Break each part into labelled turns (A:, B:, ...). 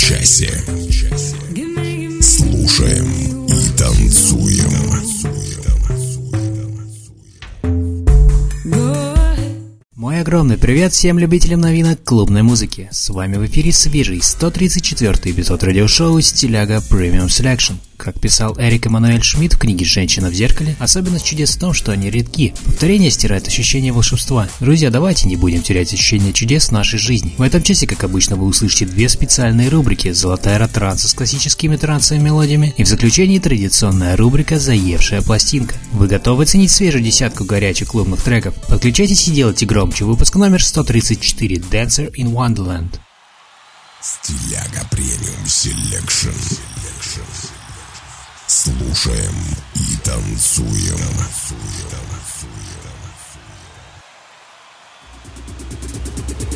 A: Часе.
B: Привет всем любителям новинок клубной музыки. С вами в эфире свежий 134 эпизод радиошоу «Стиляга Premium Selection». Как писал Эрик Эммануэль Шмидт в книге «Женщина в зеркале», особенность чудес в том, что они редки. Повторение стирает ощущение волшебства. Друзья, давайте не будем терять ощущение чудес в нашей жизни. В этом часе, как обычно, вы услышите две специальные рубрики «Золотая ретранса» с классическими трансовыми мелодиями и в заключении традиционная рубрика «Заевшая пластинка». Вы готовы ценить свежую десятку горячих клубных треков? Подключайтесь и делайте громче. Выпуск номер 134 «Dancer in Wonderland».
A: Стиляга Premium Selection. Слушаем и танцуем.
C: Thank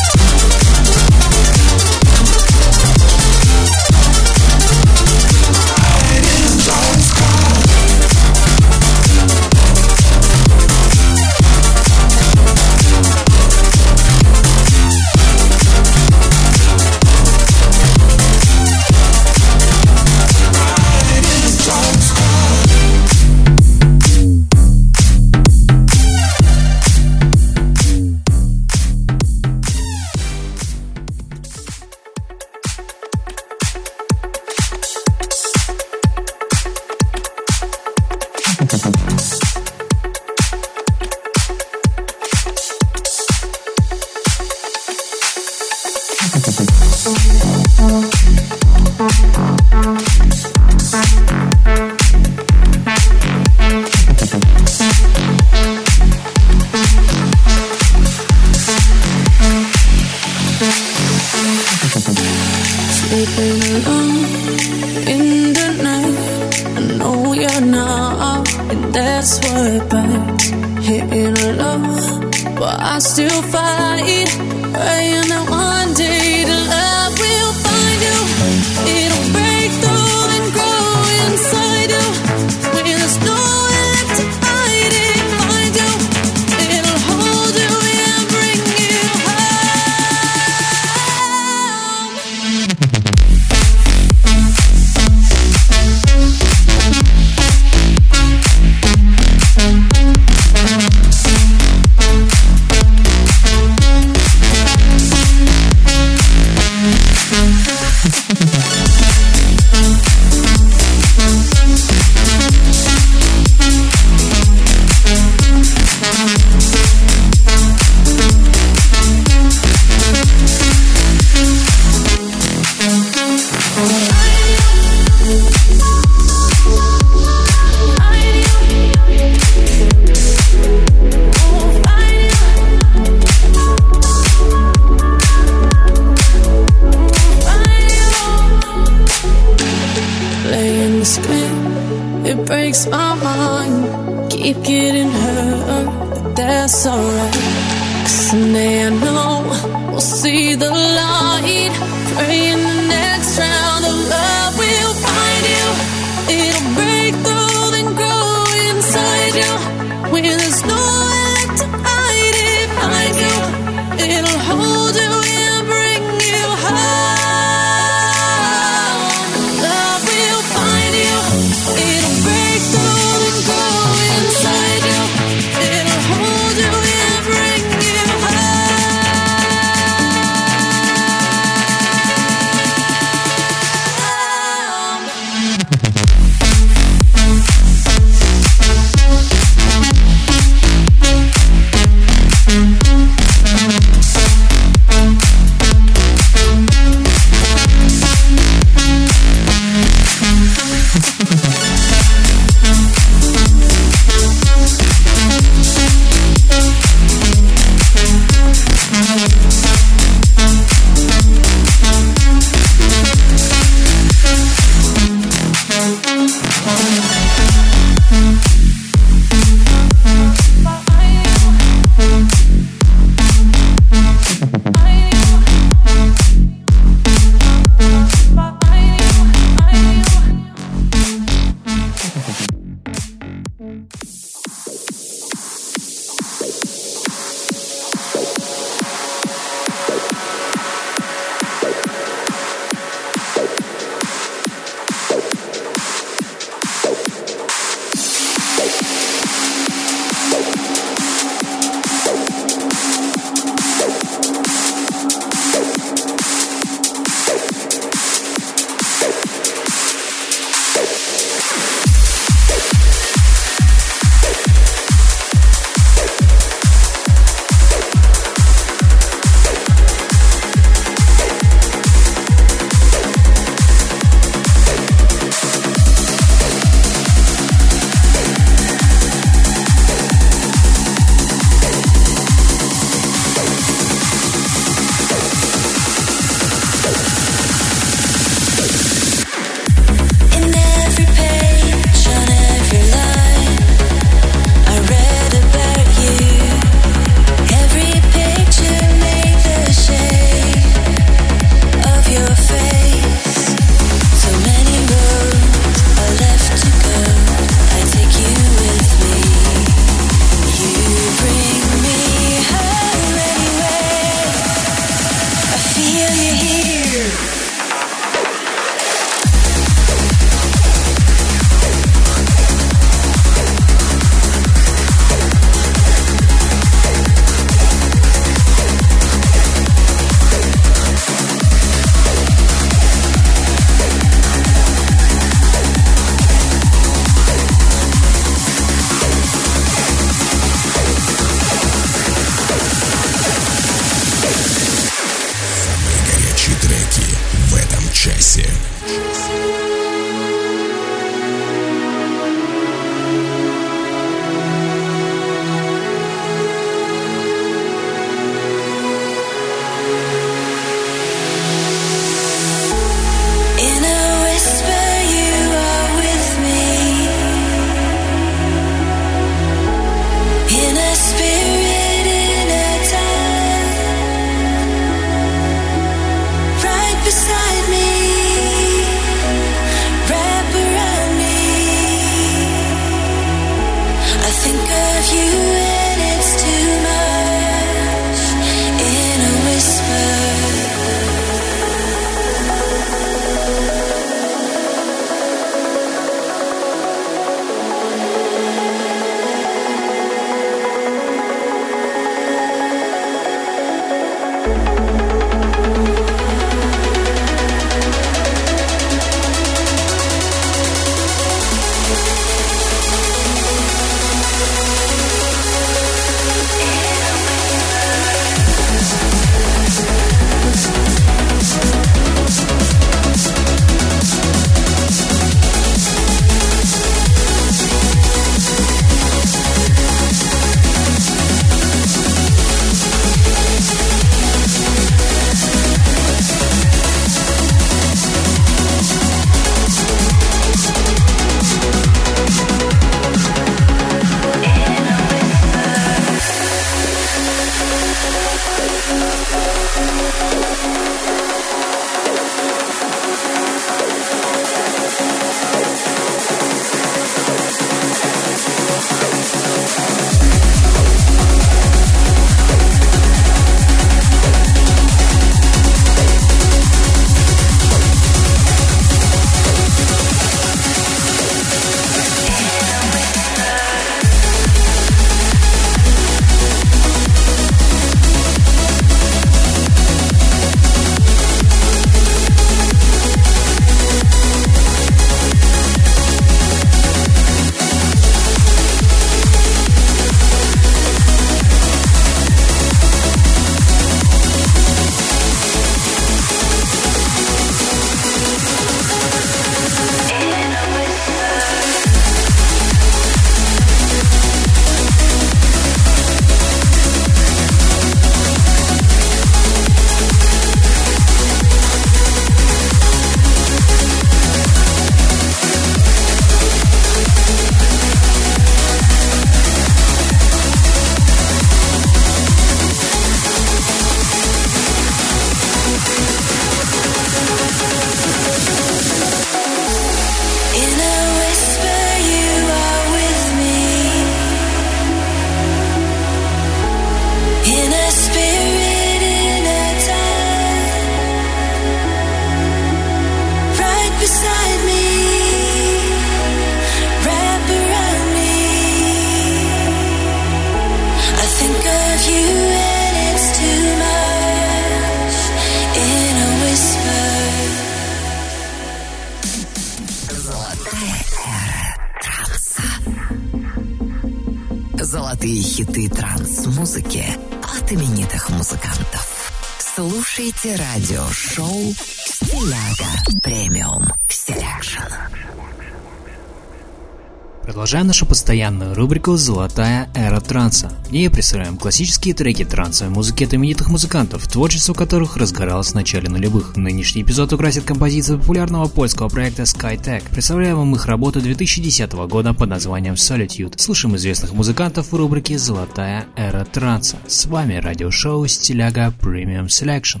B: постоянную рубрику «Золотая эра транса». В ней представляем классические треки трансовой музыки от именитых музыкантов, творчество которых разгоралось в начале нулевых. Нынешний эпизод украсит композиция популярного польского проекта SkyTech. Представляем вам их работу 2010 года под названием Solitude. Слушаем известных музыкантов в рубрике «Золотая эра транса». С вами радиошоу «Стиляга Premium Selection».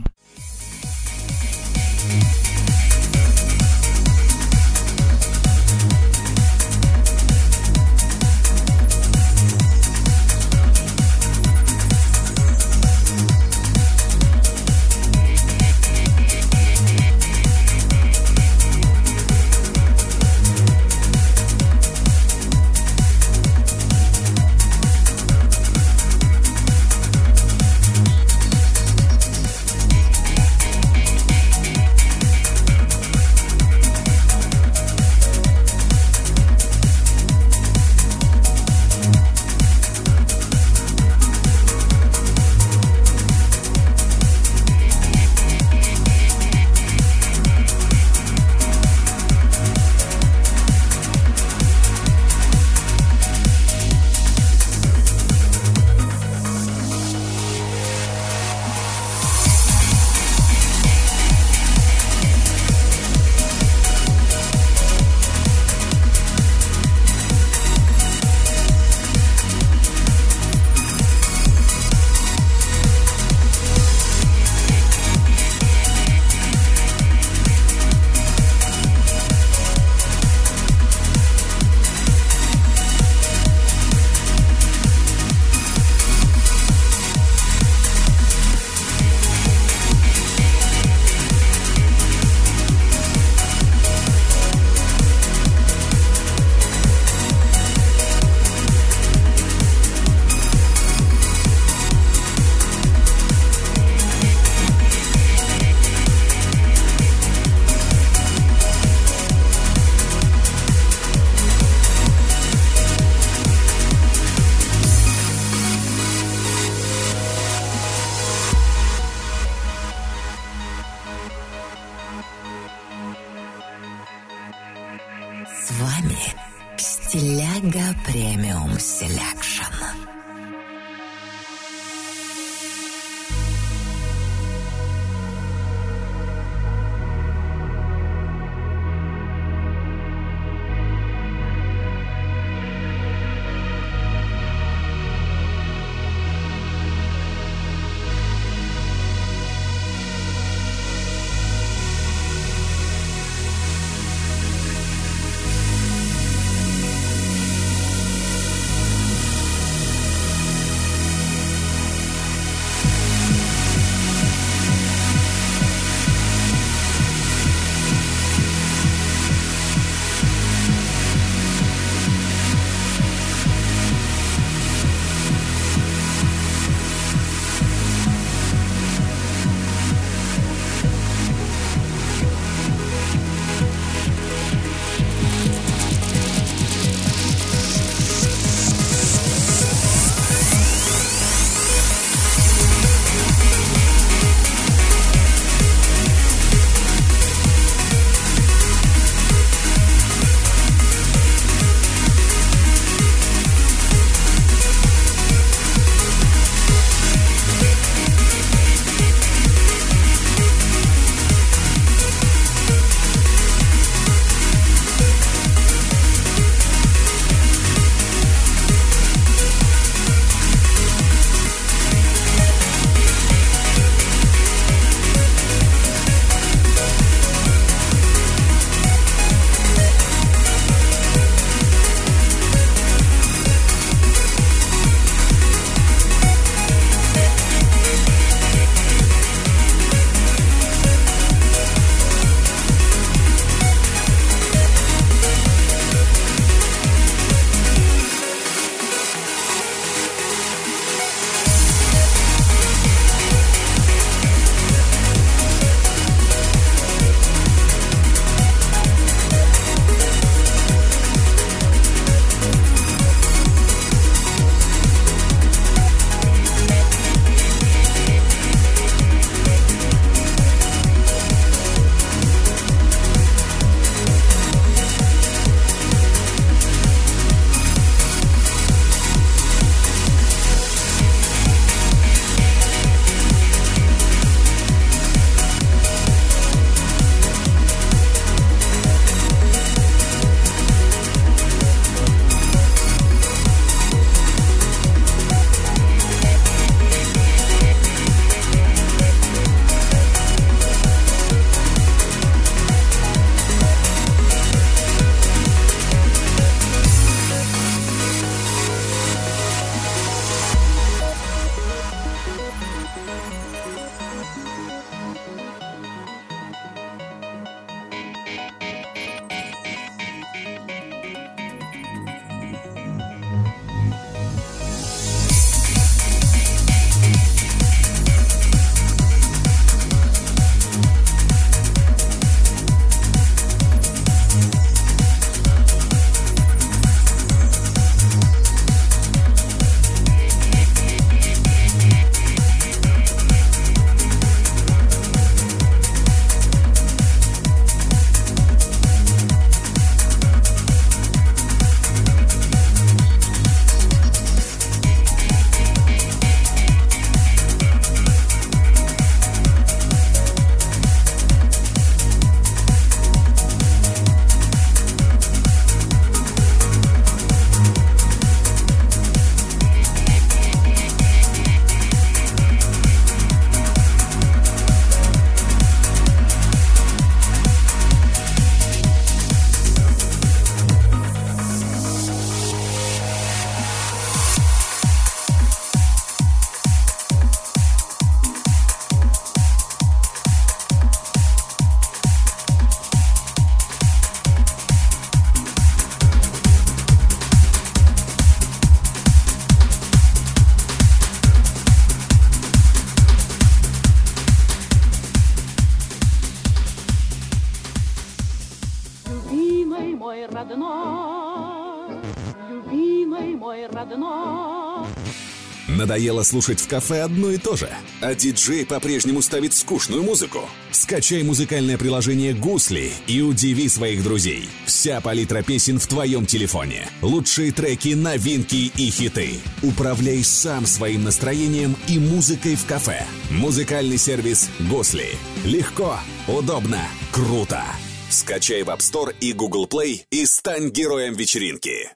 A: Надоело слушать в кафе одно и то же? А диджей по-прежнему ставит скучную музыку? Скачай музыкальное приложение «Гусли» и удиви своих друзей. Вся палитра песен в твоем телефоне. Лучшие треки, новинки и хиты. Управляй сам своим настроением и музыкой в кафе. Музыкальный сервис «Гусли». Легко, удобно, круто. Скачай в App Store и Google Play и стань героем вечеринки.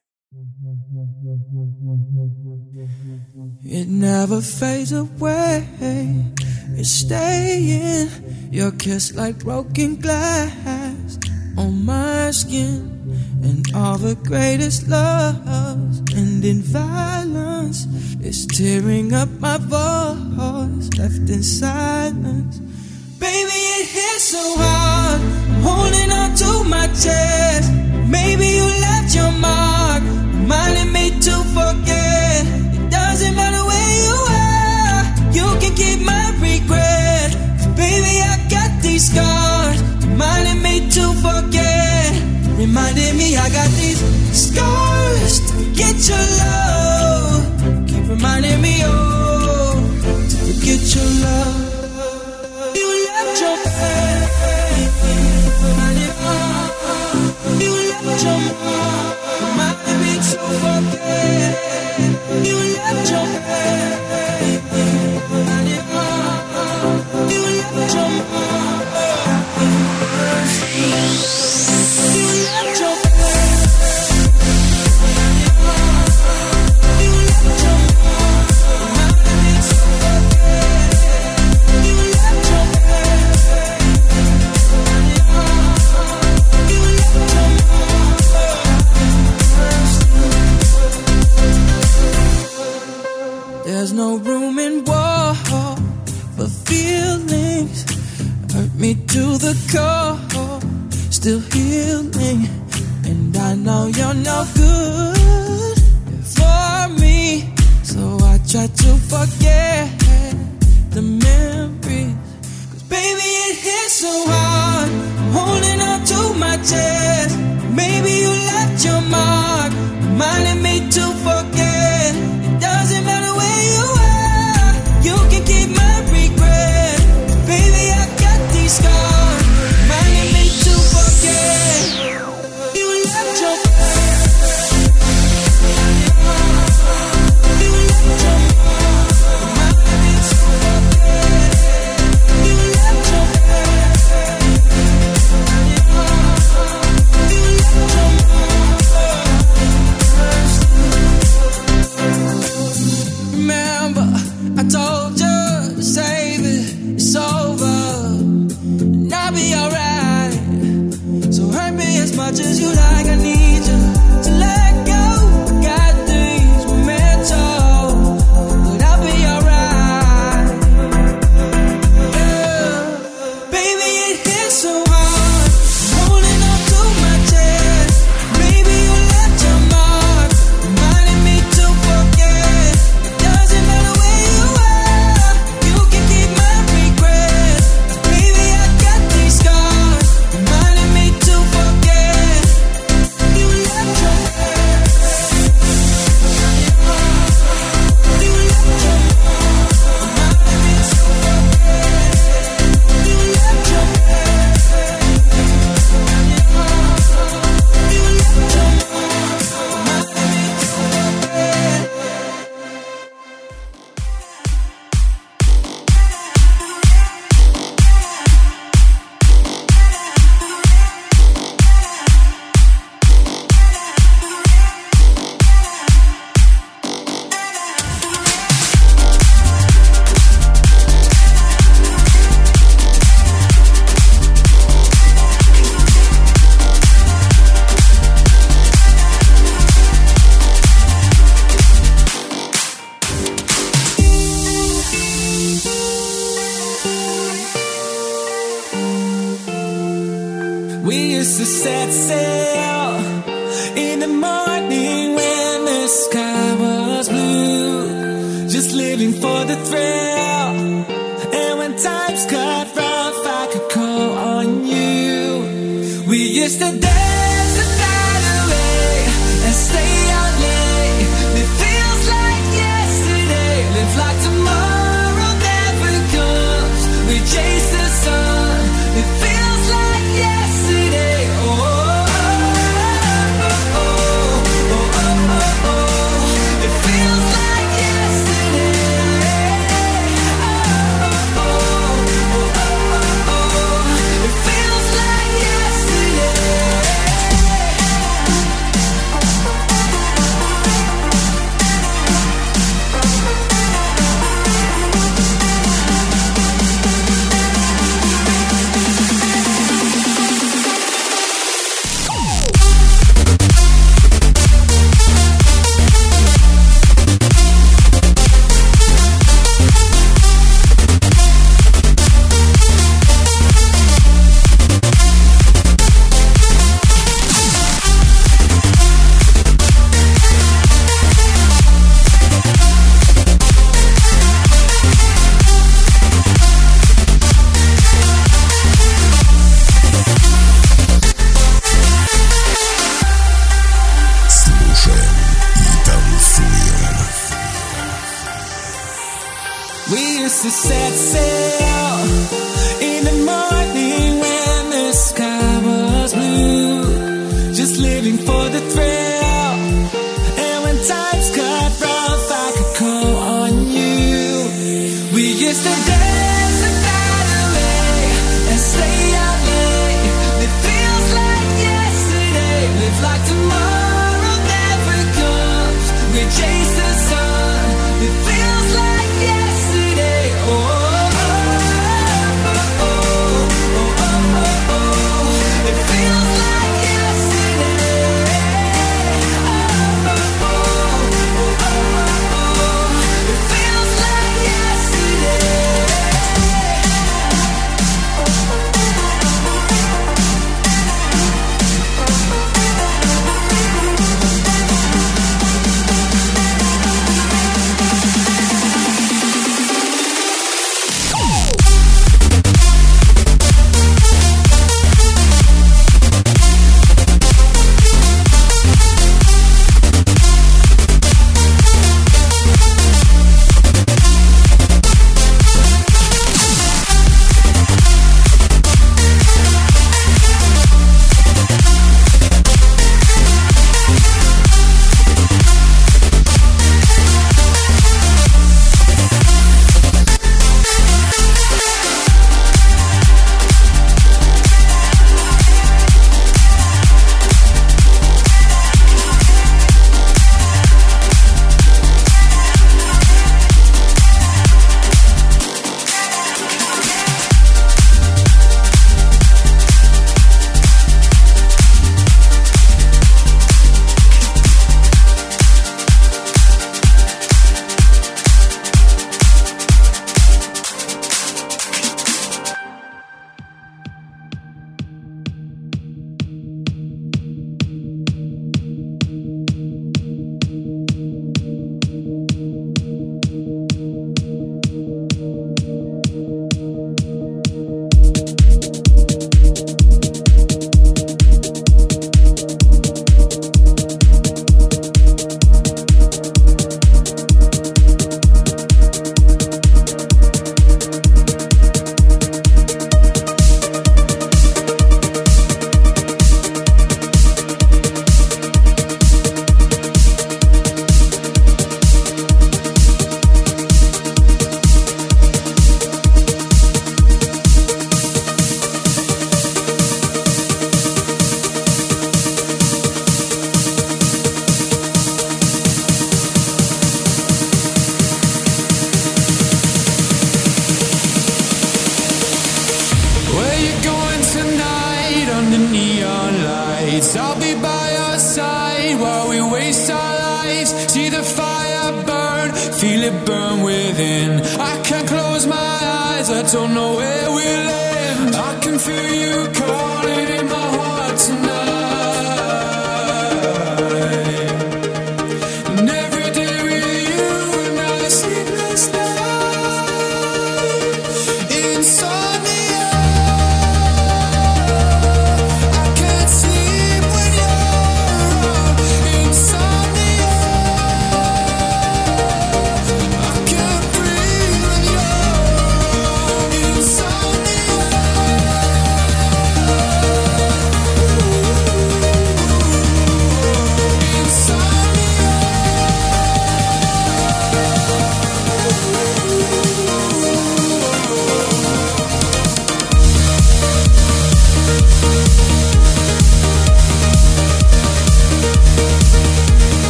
D: It never fades away. It's staying. Your kiss like broken glass on my skin. And all the greatest loves end in violence. It's tearing up my voice, left in silence. Baby, it hits so hard. I'm holding on to my chest. Maybe you left your mark, reminding me to forget. Scars, reminding me to forget. Reminding me I got these scars to get your love. Keep reminding me, oh, to forget your love. Still healing. And I know you're no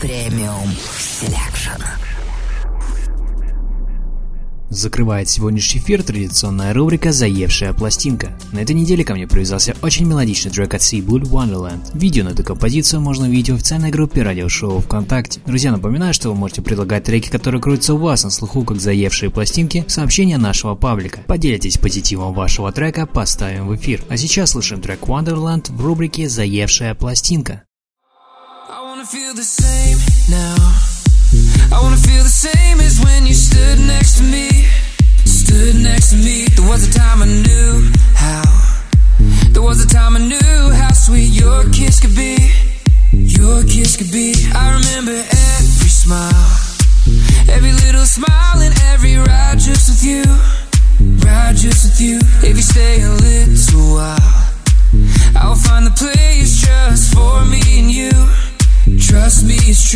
E: Premium Selection.
B: Закрывает сегодняшний эфир традиционная рубрика «Заевшая пластинка». На этой неделе ко мне привязался очень мелодичный трек от C-Bool Wonderland. Видео на эту композицию можно увидеть в официальной группе радиошоу ВКонтакте. Друзья, напоминаю, что вы можете предлагать треки, которые крутятся у вас на слуху, как «Заевшие пластинки», в сообщения нашего паблика. Поделитесь позитивом вашего трека, поставим в эфир. А сейчас слушаем трек Wonderland в рубрике «Заевшая пластинка».
C: I wanna feel the same now. I wanna feel the same as when you stood next to me. Stood next to me. There was a time I knew how. There was a time I knew how sweet your kiss could be. Your kiss could be. I remember every smile. Every little smile and every ride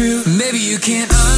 C: true. Maybe you can't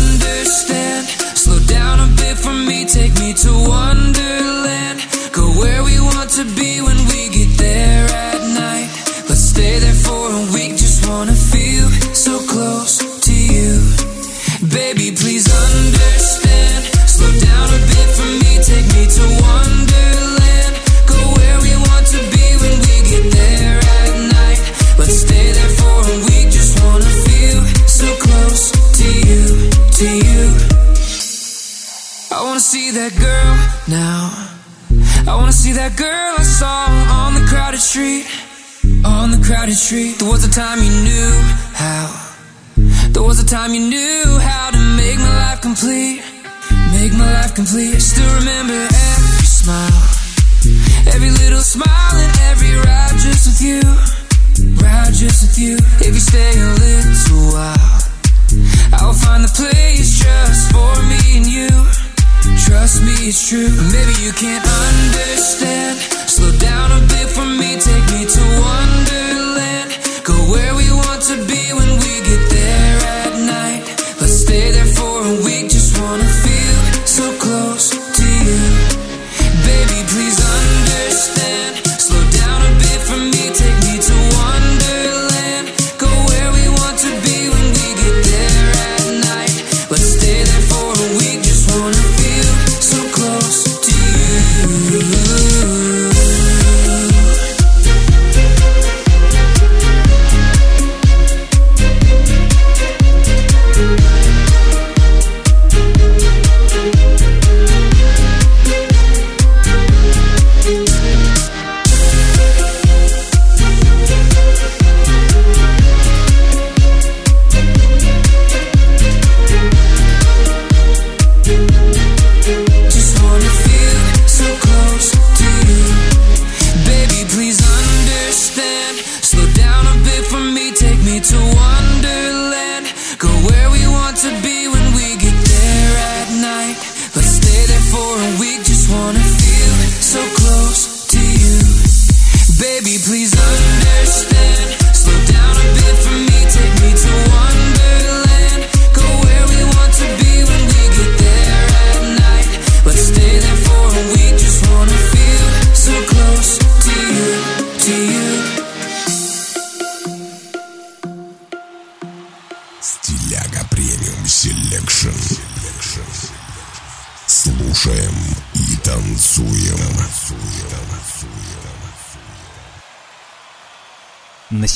B: sleep.